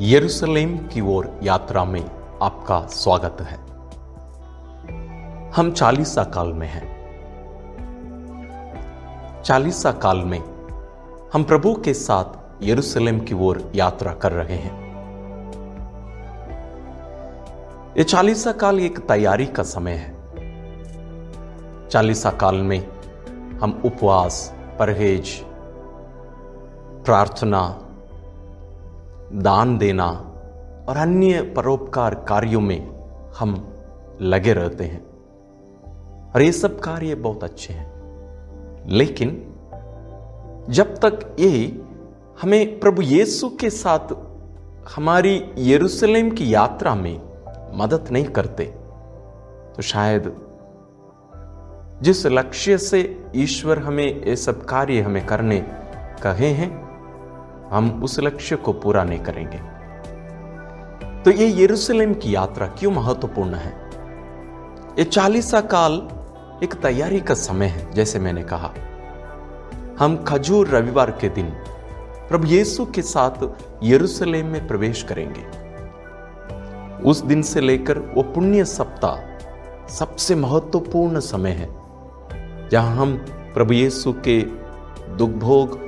यरूशलेम की ओर यात्रा में आपका स्वागत है। हम चालीसा काल में हैं। चालीसा काल में हम प्रभु के साथ यरूशलेम की ओर यात्रा कर रहे हैं। ये चालीसा काल एक तैयारी का समय है। चालीसा काल में हम उपवास, परहेज, प्रार्थना दान देना और अन्य परोपकार कार्यों में हम लगे रहते हैं। और ये सब कार्य बहुत अच्छे हैं। लेकिन जब तक ये हमें प्रभु यीशु के साथ हमारी यरूशलेम की यात्रा में मदद नहीं करते तो शायद जिस लक्ष्य से ईश्वर हमें ये सब कार्य हमें करने कहे हैं हम उस लक्ष्य को पूरा नहीं करेंगे। तो ये यरूशलेम की यात्रा क्यों महत्वपूर्ण है? ये चालीसा काल एक तैयारी का समय है, जैसे मैंने कहा। हम खजूर रविवार के दिन प्रभु यीशु के साथ यरूशलेम में प्रवेश करेंगे। उस दिन से लेकर वो पुण्य सप्ताह सबसे महत्वपूर्ण समय है, जहाँ हम प्रभु यीशु के दुख भोग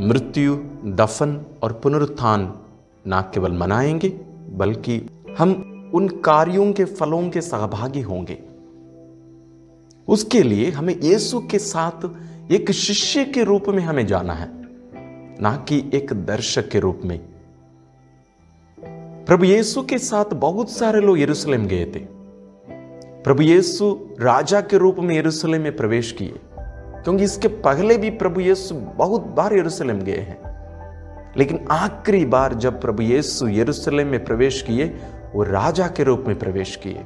मृत्यु, दफन और पुनरुत्थान न केवल मनाएँगे, बल्कि हम उन कार्यों के फलों के सहभागी होंगे। उसके लिए हमें यीशु के साथ एक शिष्य के रूप में हमें जाना है, ना कि एक दर्शक के रूप में। प्रभु यीशु के साथ बहुत सारे लोग यरूशलेम गए थे। प्रभु यीशु राजा के रूप में यरूशलेम में प्रवेश किए। क्योंकि इसके पहले भी प्रभु यीशु बहुत बार यरूशलेम गए हैं। लेकिन आखिरी बार जब प्रभु यीशु यरूशलेम में प्रवेश किए, वो राजा के रूप में प्रवेश किए।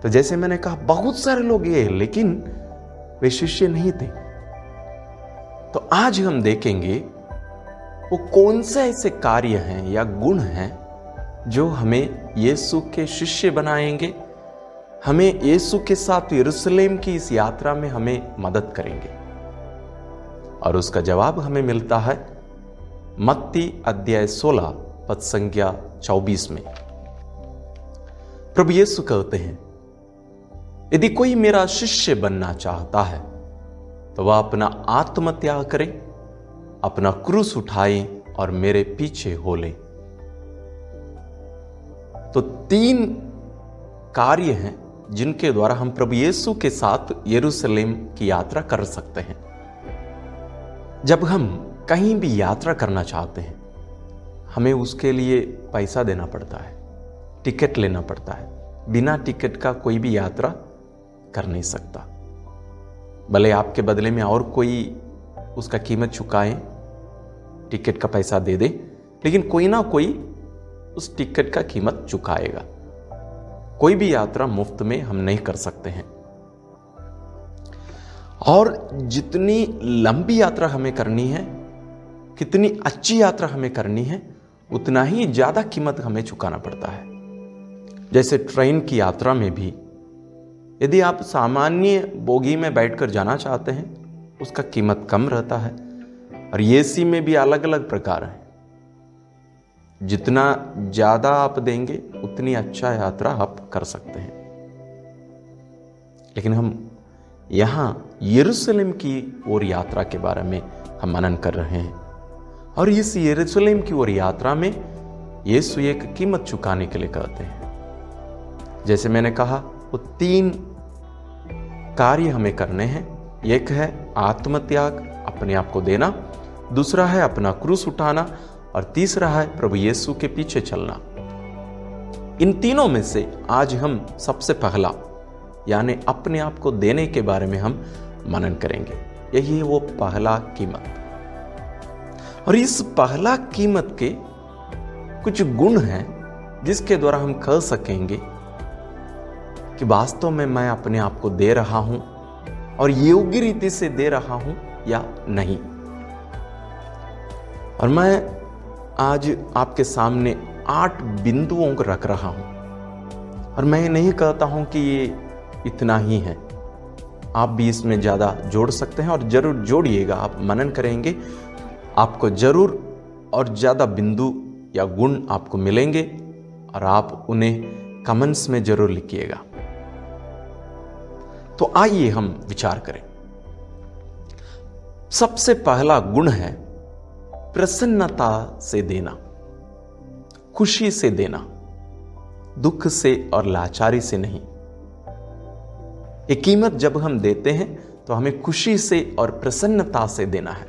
तो जैसे मैंने कहा, बहुत सारे लोग गए लेकिन वे शिष्य नहीं थे। तो आज हम देखेंगे, वो कौन से ऐसे कार्य हैं या गुण हैं जो हमें यीशु के शिष्य बनाएँगे। हमें यीशु के साथ यरूशलेम की इस यात्रा में हमें मदद करेंगे। और उसका जवाब हमें मिलता है मत्ती अध्याय 16 पद संज्ञा 24 में। प्रभु यीशु कहते हैं, यदि कोई मेरा शिष्य बनना चाहता है तो वह अपना आत्मत्याग करे, अपना क्रूस उठाए और मेरे पीछे हो ले। तो तीन कार्य हैं जिनके द्वारा हम प्रभु यीशु के साथ यरूशलेम की यात्रा कर सकते हैं। जब हम कहीं भी यात्रा करना चाहते हैं, हमें उसके लिए पैसा देना पड़ता है, टिकट लेना पड़ता है। बिना टिकट का कोई भी यात्रा कर नहीं सकता। भले आपके बदले में और कोई उसका कीमत चुकाए, टिकट का पैसा दे दे, लेकिन कोई ना कोई उस टिकट का कीमत चुकाएगा। कोई भी यात्रा मुफ़्त में हम नहीं कर सकते हैं। और जितनी लंबी यात्रा हमें करनी है, कितनी अच्छी यात्रा हमें करनी है, उतना ही ज़्यादा कीमत हमें चुकाना पड़ता है। जैसे ट्रेन की यात्रा में भी, यदि आप सामान्य बोगी में बैठकर जाना चाहते हैं, उसका कीमत कम रहता है। और एसी में भी अलग अलग प्रकार हैं। जितना ज़्यादा आप देंगे, उतनी अच्छा यात्रा आप कर सकते हैं। लेकिन हम यहाँ यरूशलेम की ओर यात्रा के बारे में हम मनन कर रहे हैं। और इस यरूशलेम की ओर यात्रा में यीशु एक कीमत चुकाने के लिए कहते हैं। जैसे मैंने कहा, वो तीन कार्य हमें करने हैं। एक है आत्मत्याग, अपने आप को देना। दूसरा है अपना क्रूस उठाना। और तीसरा है प्रभु यीशु के पीछे चलना। इन तीनों में से आज हम सबसे पहला, यानी अपने आप को देने के बारे में हम मनन करेंगे। यही वो पहला कीमत। और इस पहला कीमत के कुछ गुण हैं जिसके द्वारा हम कह सकेंगे कि वास्तव में मैं अपने आप को दे रहा हूँ और योग्य रीति से दे रहा हूँ या नहीं। और मैं आज आपके सामने आठ बिंदुओं को रख रहा हूँ। और मैं नहीं कहता हूँ कि ये इतना ही है। आप भी इसमें ज़्यादा जोड़ सकते हैं और ज़रूर जोड़िएगा। आप मनन करेंगे, आपको ज़रूर और ज़्यादा बिंदु या गुण आपको मिलेंगे और आप उन्हें कमेंट्स में ज़रूर लिखिएगा। तो आइए हम विचार करें। सबसे पहला गुण है प्रसन्नता से देना खुशी से देना दुख से और लाचारी से नहीं। ये कीमत जब हम देते हैं तो हमें खुशी से और प्रसन्नता से देना है।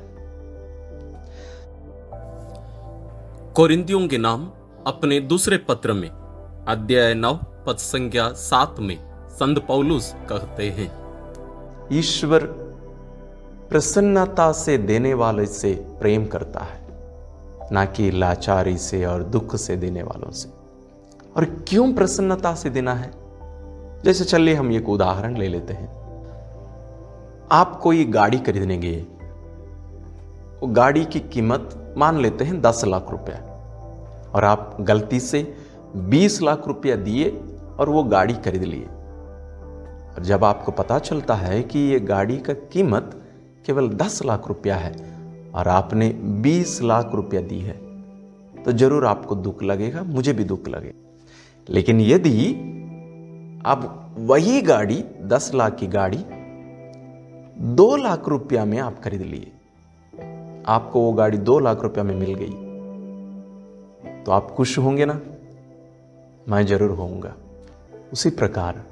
कोरिंदियों के नाम अपने दूसरे पत्र में अध्याय नव पद संख्या सात में संत पौलुस कहते हैं। ईश्वर प्रसन्नता से देने वाले से प्रेम करता है, ना कि लाचारी से और दुख से देने वालों से। और क्यों प्रसन्नता से देना है? जैसे चलिए हम एक उदाहरण ले लेते हैं। आप कोई गाड़ी खरीदने गए। वो गाड़ी की कीमत मान लेते हैं दस लाख रुपया। और आप गलती से बीस लाख रुपया दिए और वो गाड़ी खरीद लिए। और जब आपको पता चलता है कि ये गाड़ी का कीमत केवल दस लाख रुपया है और आपने बीस लाख रुपया दी है तो ज़रूर आपको दुख लगेगा, मुझे भी दुख लगेगा लेकिन यदि अब वही गाड़ी, दस लाख की गाड़ी, दो लाख रुपया में आप खरीद लिए, आपको वो गाड़ी दो लाख रुपया में मिल गई तो आप खुश होंगे ना? मैं ज़रूर होऊँगा। उसी प्रकार,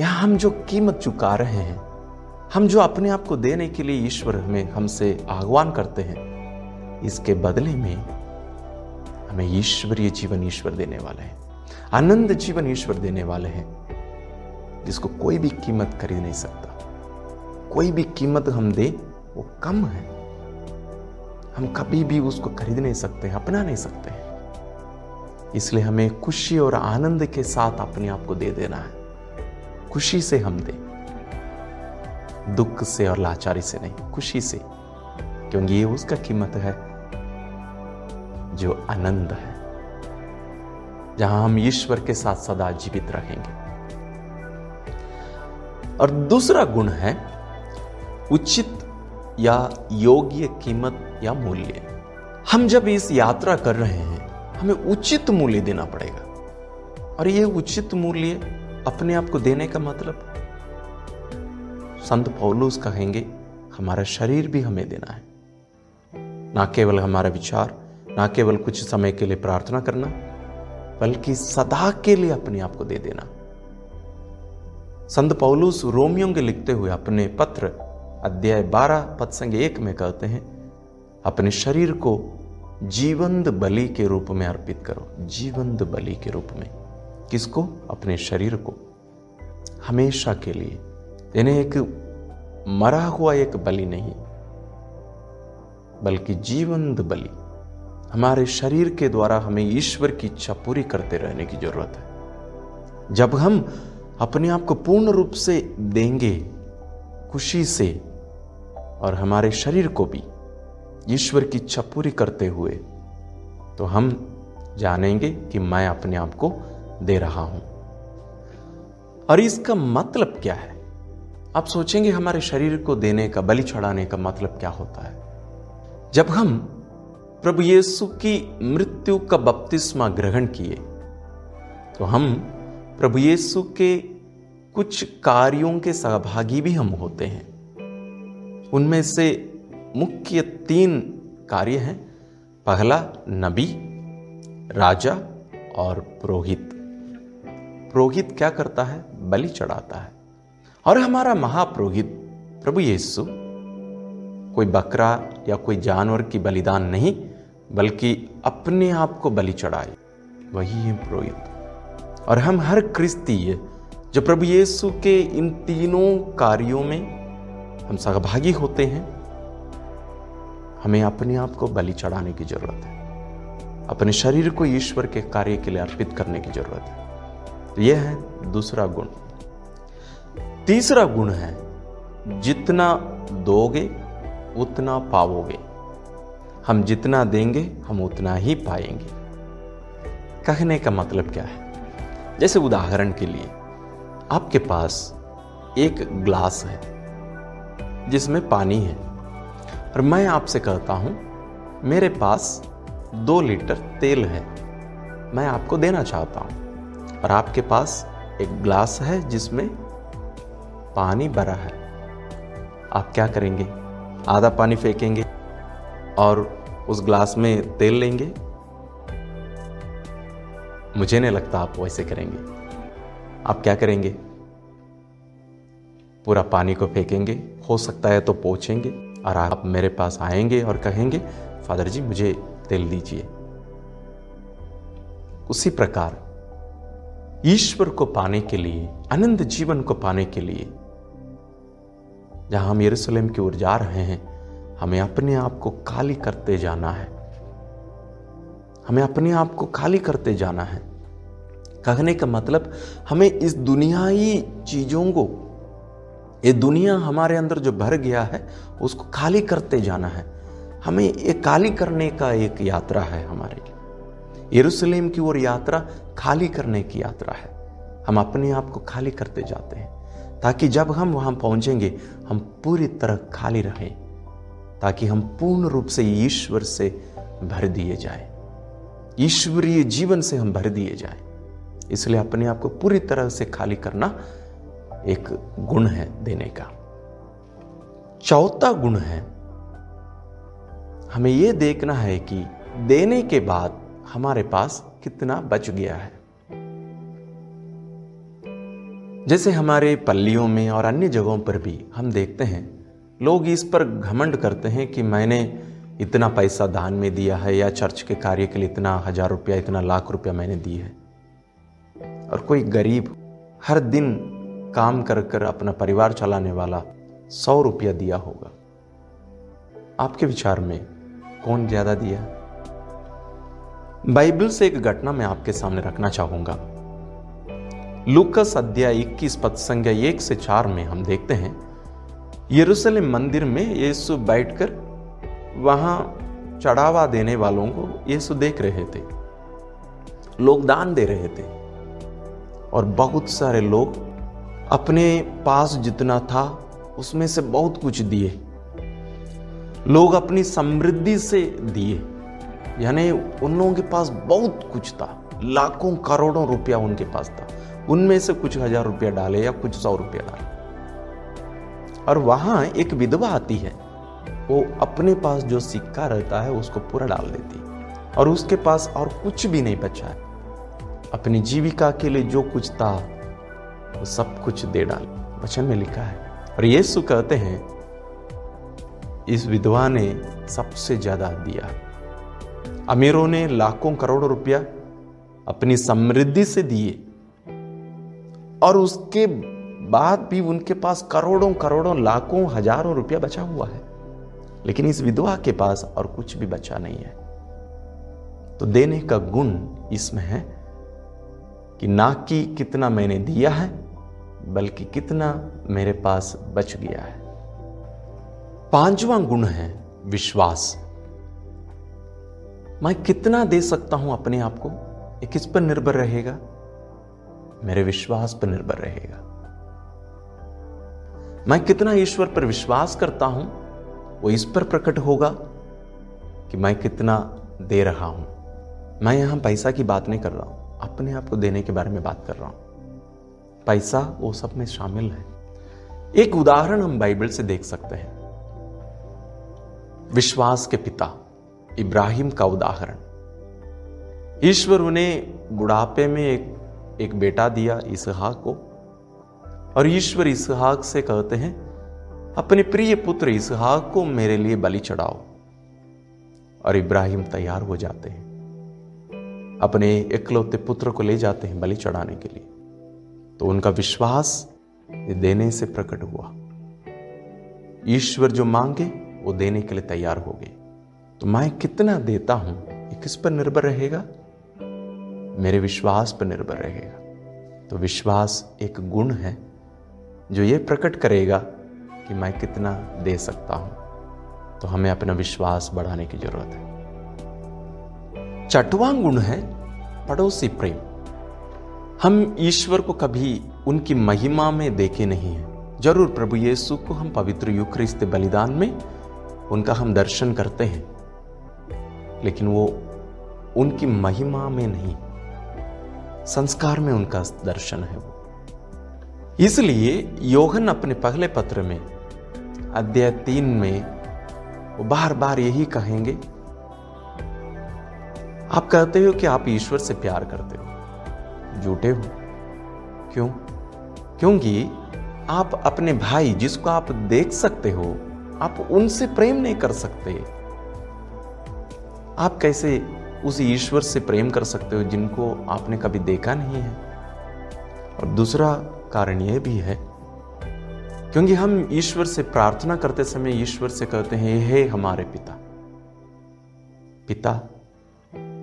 यहाँ हम जो कीमत चुका रहे हैं हम जो अपने आप को देने के लिए ईश्वर हमें हमसे आह्वान करते हैं, इसके बदले में हमें ईश्वरीय जीवन ईश्वर देने वाले हैं, आनंद जीवन ईश्वर देने वाले हैं, जिसको कोई भी कीमत खरीद नहीं सकता। कोई भी कीमत हम दे, वो कम है। हम कभी भी उसको खरीद नहीं सकते, अपना नहीं सकते हैं। इसलिए हमें खुशी और आनंद के साथ अपने आप को दे देना है। खुशी से हम दे। दुख से और लाचारी से नहीं, खुशी से। क्योंकि ये उसका कीमत है, जो आनंद है, जहाँ हम ईश्वर के साथ सदा जीवित रहेंगे। और दूसरा गुण है, उचित या योग्य कीमत या मूल्य। हम जब इस यात्रा कर रहे हैं, हमें उचित मूल्य देना पड़ेगा। और ये उचित मूल्य अपने आप को देने का मतलब संत पौलूस कहेंगे, हमारा शरीर भी हमें देना है। ना केवल हमारा विचार, ना केवल कुछ समय के लिए प्रार्थना करना, बल्कि सदा के लिए अपने आप को दे देना। संत पौलूस रोमियों के लिखते हुए अपने पत्र, अध्याय 12 पद संग एक में कहते हैं, अपने शरीर को जीवंत बलि के रूप में अर्पित करो। जीवंत बलि के रूप में। किसको? अपने शरीर को। हमेशा के लिए। यानी एक मरा हुआ एक बलि नहीं, बल्कि जीवंत बलि। हमारे शरीर के द्वारा हमें ईश्वर की इच्छा पूरी करते रहने की ज़रूरत है। जब हम अपने आप को पूर्ण रूप से देंगे, खुशी से, और हमारे शरीर को भी ईश्वर की इच्छा पूरी करते हुए तो हम जानेंगे कि मैं अपने आप को दे रहा हूँ। और इसका मतलब क्या है? आप सोचेंगे हमारे शरीर को देने का, बलि चढ़ाने का मतलब क्या होता है? जब हम प्रभु यीशु की मृत्यु का बपतिस्मा ग्रहण किए तो हम प्रभु यीशु के कुछ कार्यों के सहभागी भी हम होते हैं। उनमें से मुख्य तीन कार्य हैं, पहला नबी, राजा और पुरोहित। पुरोहित क्या करता है? बलि चढ़ाता है। और हमारा महापुरोहित प्रभु यीशु कोई बकरा या कोई जानवर की बलिदान नहीं, बल्कि अपने आप को बलि चढ़ाए। वही है पुरोहित। और हम हर क्रिस्तीय, जो प्रभु यीशु के इन तीनों कार्यों में हम सहभागी होते हैं, हमें अपने आप को बलि चढ़ाने की ज़रूरत है। अपने शरीर को ईश्वर के कार्य के लिए अर्पित करने की ज़रूरत है। तो यह है दूसरा गुण। तीसरा गुण है, जितना दोगे, उतना पाओगे। हम जितना देंगे, हम उतना ही पाएँगे। कहने का मतलब क्या है? जैसे उदाहरण के लिए, आपके पास एक ग्लास है, जिसमें पानी है, और मैं आपसे कहता हूँ, मेरे पास दो लीटर तेल है, मैं आपको देना चाहता हूँ, और आपके पास एक ग्लास है जिसमें पानी भरा है। आप क्या करेंगे? आधा पानी फेंकेंगे और उस ग्लास में तेल लेंगे? मुझे नहीं लगता आप वैसे करेंगे। आप क्या करेंगे? पूरा पानी को फेंकेंगे। हो सकता है तो पहुँचेंगे और आप मेरे पास आएँगे और कहेंगे, फादर जी, मुझे तेल दीजिए। उसी प्रकार, ईश्वर को पाने के लिए, आनंद जीवन को पाने के लिए जहाँ हम यरूशलेम की ओर जा रहे हैं, हमें अपने आप को खाली करते जाना है। हमें अपने आप को खाली करते जाना है। कहने का मतलब हमें इस दुनियाई चीज़ों को, ये दुनिया हमारे अंदर जो भर गया है, उसको खाली करते जाना है। हमें ये खाली करने का एक यात्रा है हमारे लिए। यरूशलेम की ओर यात्रा खाली करने की यात्रा है। हम अपने आप को खाली करते जाते हैं। ताकि जब हम वहाँ पहुँचेंगे, हम पूरी तरह खाली रहें, ताकि हम पूर्ण रूप से ईश्वर से भर दिए जाए। ईश्वरीय जीवन से हम भर दिए जाए। इसलिए अपने आप को पूरी तरह से खाली करना एक गुण है देने का। चौथा गुण है, हमें यह देखना है कि देने के बाद हमारे पास कितना बच गया है। जैसे हमारे पल्लियों में और अन्य जगहों पर भी हम देखते हैं, लोग इस पर घमंड करते हैं कि मैंने इतना पैसा दान में दिया है या चर्च के कार्य के लिए इतना हज़ार रुपया, इतना लाख रुपया मैंने दी है। और कोई गरीब हर दिन काम कर कर अपना परिवार चलाने वाला सौ रुपया दिया होगा। आपके विचार में कौन ज़्यादा दिया? बाइबल से एक घटना मैं आपके सामने रखना चाहूँगा। लुकस अध्याय 21 पद संज्ञा एक से चार में हम देखते हैं, यरूशलेम मंदिर में यीशु बैठकर वहाँ चढ़ावा देने वालों को यीशु देख रहे थे, लोग दान दे रहे थे, और बहुत सारे लोग अपने पास जितना था उसमें से बहुत कुछ दिए, लोग अपनी समृद्धि से दिए, यानी उन लोगों के पास बहुत कुछ था, लाखों करोड़ों रुपया उनके पास था। उनमें से कुछ हज़ार रुपया डाले या कुछ सौ रुपया डाले। और वहाँ एक विधवा आती है, वो अपने पास जो सिक्का रहता है, उसको पूरा डाल देती और उसके पास और कुछ भी नहीं बचा है। अपनी जीविका के लिए जो कुछ था, वो सब कुछ दे डाल। वचन में लिखा है। और यीशु कहते हैं, इस विधवा ने सबसे ज़्यादा दिया। अमीरों ने लाखों करोड़ों रुपया अपनी समृद्धि से दिए। और उसके बाद भी उनके पास करोड़ों करोड़ों, लाखों, हज़ारों रुपया बचा हुआ है। लेकिन इस विधवा के पास और कुछ भी बचा नहीं है। तो देने का गुण इसमें है कि ना कि कितना मैंने दिया है, बल्कि कितना मेरे पास बच गया है। पांचवा गुण है विश्वास। मैं कितना दे सकता हूँ अपने आप को? किस पर निर्भर रहेगा? मेरे विश्वास पर निर्भर रहेगा। मैं कितना ईश्वर पर विश्वास करता हूँ, वो इस पर प्रकट होगा कि मैं कितना दे रहा हूँ। मैं यहाँ पैसा की बात नहीं कर रहा हूँ, अपने आप को देने के बारे में बात कर रहा हूँ। पैसा वो सब में शामिल है। एक उदाहरण हम बाइबल से देख सकते हैं। विश्वास के पिता, इब्राहिम का उदाहरण। ईश्वर उन्हें बुढ़ापे में एक एक बेटा दिया इसहाक को। और ईश्वर इसहाक से कहते हैं, अपने प्रिय पुत्र इसहाक को मेरे लिए बलि चढ़ाओ। और इब्राहिम तैयार हो जाते हैं। अपने इकलौते पुत्र को ले जाते हैं बलि चढ़ाने के लिए। तो उनका विश्वास देने से प्रकट हुआ। ईश्वर जो मांगे, वो देने के लिए तैयार हो गए। तो मैं कितना देता हूँ, ये किस पर निर्भर रहेगा? मेरे विश्वास पर निर्भर रहेगा। तो विश्वास एक गुण है जो ये प्रकट करेगा कि मैं कितना दे सकता हूँ। तो हमें अपना विश्वास बढ़ाने की ज़रूरत है। चटवा गुण है पड़ोसी प्रेम। हम ईश्वर को कभी उनकी महिमा में देखे नहीं हैं। ज़रूर प्रभु यीशु को हम पवित्र युक्रिस्त बलिदान में उनका हम दर्शन करते हैं, लेकिन वो उनकी महिमा में नहीं। संस्कार में उनका दर्शन है वो। इसलिए योहन अपने पहले पत्र में, अध्याय तीन में, वो बार बार यही कहेंगे, आप कहते हो कि आप ईश्वर से प्यार करते हो। झूठे हो। क्यों? क्योंकि आप अपने भाई जिसको आप देख सकते हो, आप उनसे प्रेम नहीं कर सकते। आप कैसे उस ईश्वर से प्रेम कर सकते हो जिनको आपने कभी देखा नहीं है। और दूसरा कारण यह भी है, क्योंकि हम ईश्वर से प्रार्थना करते समय ईश्वर से कहते हैं, हे हमारे पिता। पिता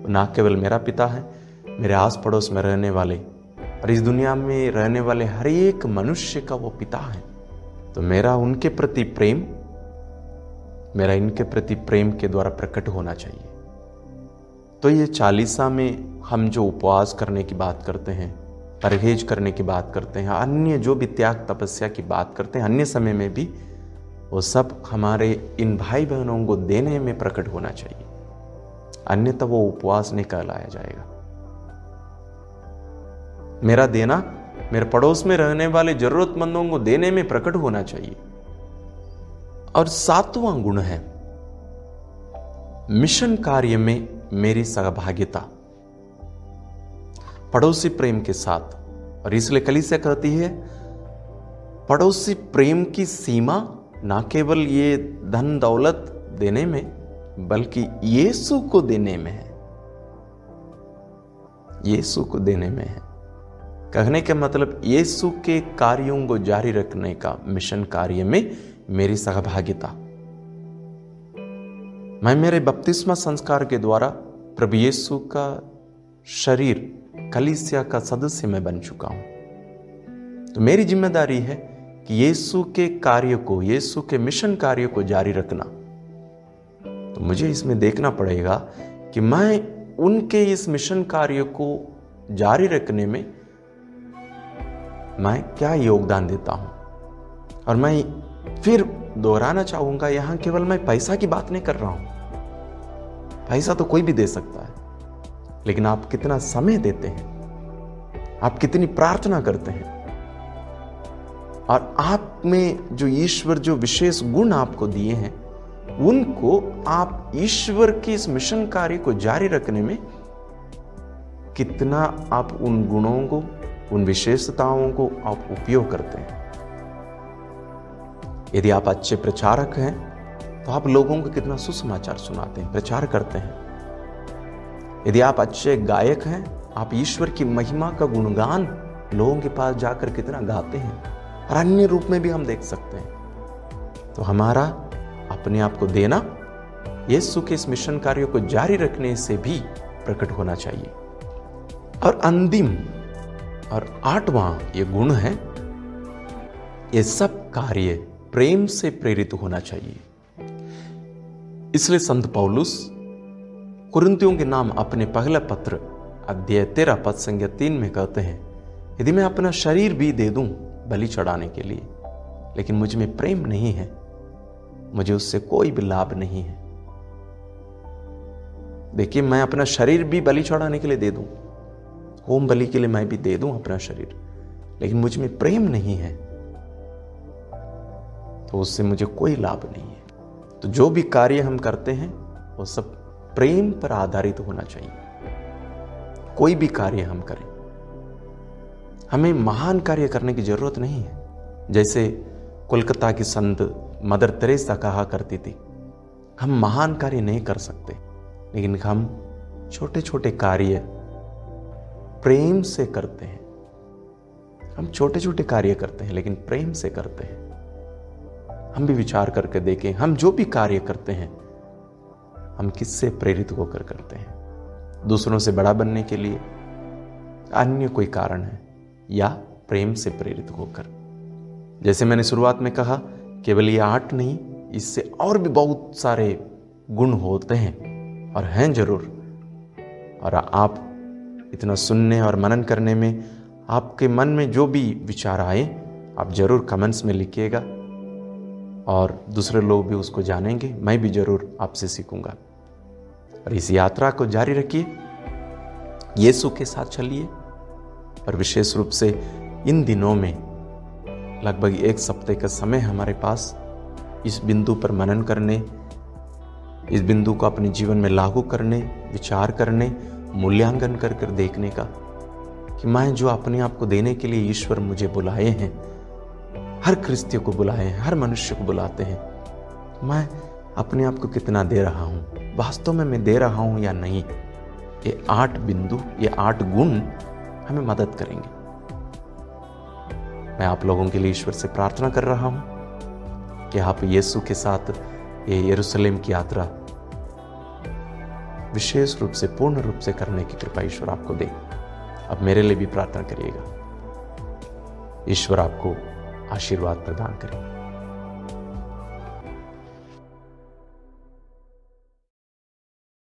ना केवल मेरा पिता है, मेरे आस पड़ोस में रहने वाले और इस दुनिया में रहने वाले हर एक मनुष्य का वो पिता है। तो मेरा उनके प्रति प्रेम, मेरा इनके प्रति प्रेम के द्वारा प्रकट होना चाहिए। तो ये चालीसा में हम जो उपवास करने की बात करते हैं, परहेज करने की बात करते हैं, अन्य जो भी त्याग तपस्या की बात करते हैं, अन्य समय में भी, वो सब हमारे इन भाई बहनों को देने में प्रकट होना चाहिए। अन्यथा वो उपवास नहीं कहलाया जाएगा। मेरा देना, मेरे पड़ोस में रहने वाले जरूरतमंदों को देने में प्रकट होना चाहिए। और सातवां गुण है, मिशन कार्य में मेरी सहभागिता। पड़ोसी प्रेम के साथ, और इसलिए कलिसिया कहती है, पड़ोसी प्रेम की सीमा ना केवल ये धन दौलत देने में, बल्कि यीशु को देने में है। यीशु को देने में है। कहने का मतलब यीशु के कार्यों को जारी रखने का मिशन कार्य में मेरी सहभागिता। मैं मेरे बपतिस्मा संस्कार के द्वारा प्रभु यीशु का शरीर कलिसिया का सदस्य मैं बन चुका हूँ। तो मेरी ज़िम्मेदारी है कि यीशु के कार्य को, यीशु के मिशन कार्य को जारी रखना। तो मुझे इसमें देखना पड़ेगा कि मैं उनके इस मिशन कार्य को जारी रखने में मैं क्या योगदान देता हूँ? और मैं फिर दोहराना चाहूँगा, यहाँ केवल मैं पैसा की बात नहीं कर रहा हूँ। पैसा तो कोई भी दे सकता है। लेकिन आप कितना समय देते हैं? आप कितनी प्रार्थना करते हैं? और आप में जो ईश्वर, जो विशेष गुण आपको दिए हैं, उनको आप ईश्वर के इस मिशन कार्य को जारी रखने में कितना आप उन गुणों को, उन विशेषताओं को आप उपयोग करते हैं? यदि आप अच्छे प्रचारक हैं तो आप लोगों को कितना सुसमाचार सुनाते हैं, प्रचार करते हैं। यदि आप अच्छे गायक हैं, आप ईश्वर की महिमा का गुणगान लोगों के पास जाकर कितना गाते हैं, और अन्य रूप में भी हम देख सकते हैं। तो हमारा अपने आप को देना, यीशु के इस मिशन कार्य को जारी रखने से भी प्रकट होना चाहिए। और अंतिम और आठवां ये गुण है, ये सब कार्य प्रेम से प्रेरित होना चाहिए। इसलिए संत पौलुस कुरंतियों के नाम अपने पहले पत्र, अध्याय तेरह, पद संज्ञा तीन में कहते हैं, यदि मैं अपना शरीर भी दे दूँ बलि चढ़ाने के लिए, लेकिन मुझमें प्रेम नहीं है, मुझे उससे कोई भी लाभ नहीं है। देखिए, मैं अपना शरीर भी बलि चढ़ाने के लिए दे दूँ, होम बलि के लिए मैं भी दे दूँ अपना शरीर, लेकिन मुझमें प्रेम नहीं है तो उससे मुझे कोई लाभ नहीं है। तो जो भी कार्य हम करते हैं, वो सब प्रेम पर आधारित होना चाहिए। कोई भी कार्य हम करें, हमें महान कार्य करने की ज़रूरत नहीं है। जैसे कोलकाता की संत मदर तेरेसा कहा करती थी, हम महान कार्य नहीं कर सकते, लेकिन हम छोटे छोटे कार्य प्रेम से करते हैं। हम छोटे छोटे कार्य करते हैं, लेकिन प्रेम से करते हैं। हम भी विचार करके देखें, हम जो भी कार्य करते हैं, हम किससे प्रेरित होकर करते हैं? दूसरों से बड़ा बनने के लिए अन्य कोई कारण है या प्रेम से प्रेरित होकर? जैसे मैंने शुरुआत में कहा, केवल ये आठ नहीं, इससे और भी बहुत सारे गुण होते हैं और हैं ज़रूर। और आप इतना सुनने और मनन करने में, आपके मन में जो भी विचार आए, आप ज़रूर कमेंट्स में लिखिएगा। और दूसरे लोग भी उसको जानेंगे, मैं भी ज़रूर आपसे सीखूँगा। और इस यात्रा को जारी रखिए, यीशु के साथ चलिए, और विशेष रूप से इन दिनों में लगभग एक सप्ताह का समय हमारे पास इस बिंदु पर मनन करने, इस बिंदु को अपने जीवन में लागू करने, विचार करने, मूल्यांकन कर कर देखने का कि मैं जो अपने आप को देने के लिए ईश्वर मुझे बुलाए हैं हर क्रिस्तियों को बुलाए हैं हर मनुष्य को बुलाते हैं। मैं अपने आप को कितना दे रहा हूँ? वास्तव में मैं दे रहा हूँ या नहीं? ये आठ बिंदु, ये आठ गुण हमें मदद करेंगे। मैं आप लोगों के लिए ईश्वर से प्रार्थना कर रहा हूँ कि आप यीशु के साथ ये यरूशलेम की यात्रा विशेष रूप से, पूर्ण रूप से करने की कृपा ईश्वर आपको दे। अब मेरे लिए भी प्रार्थना करिएगा। ईश्वर आपको आशीर्वाद प्रदान करें।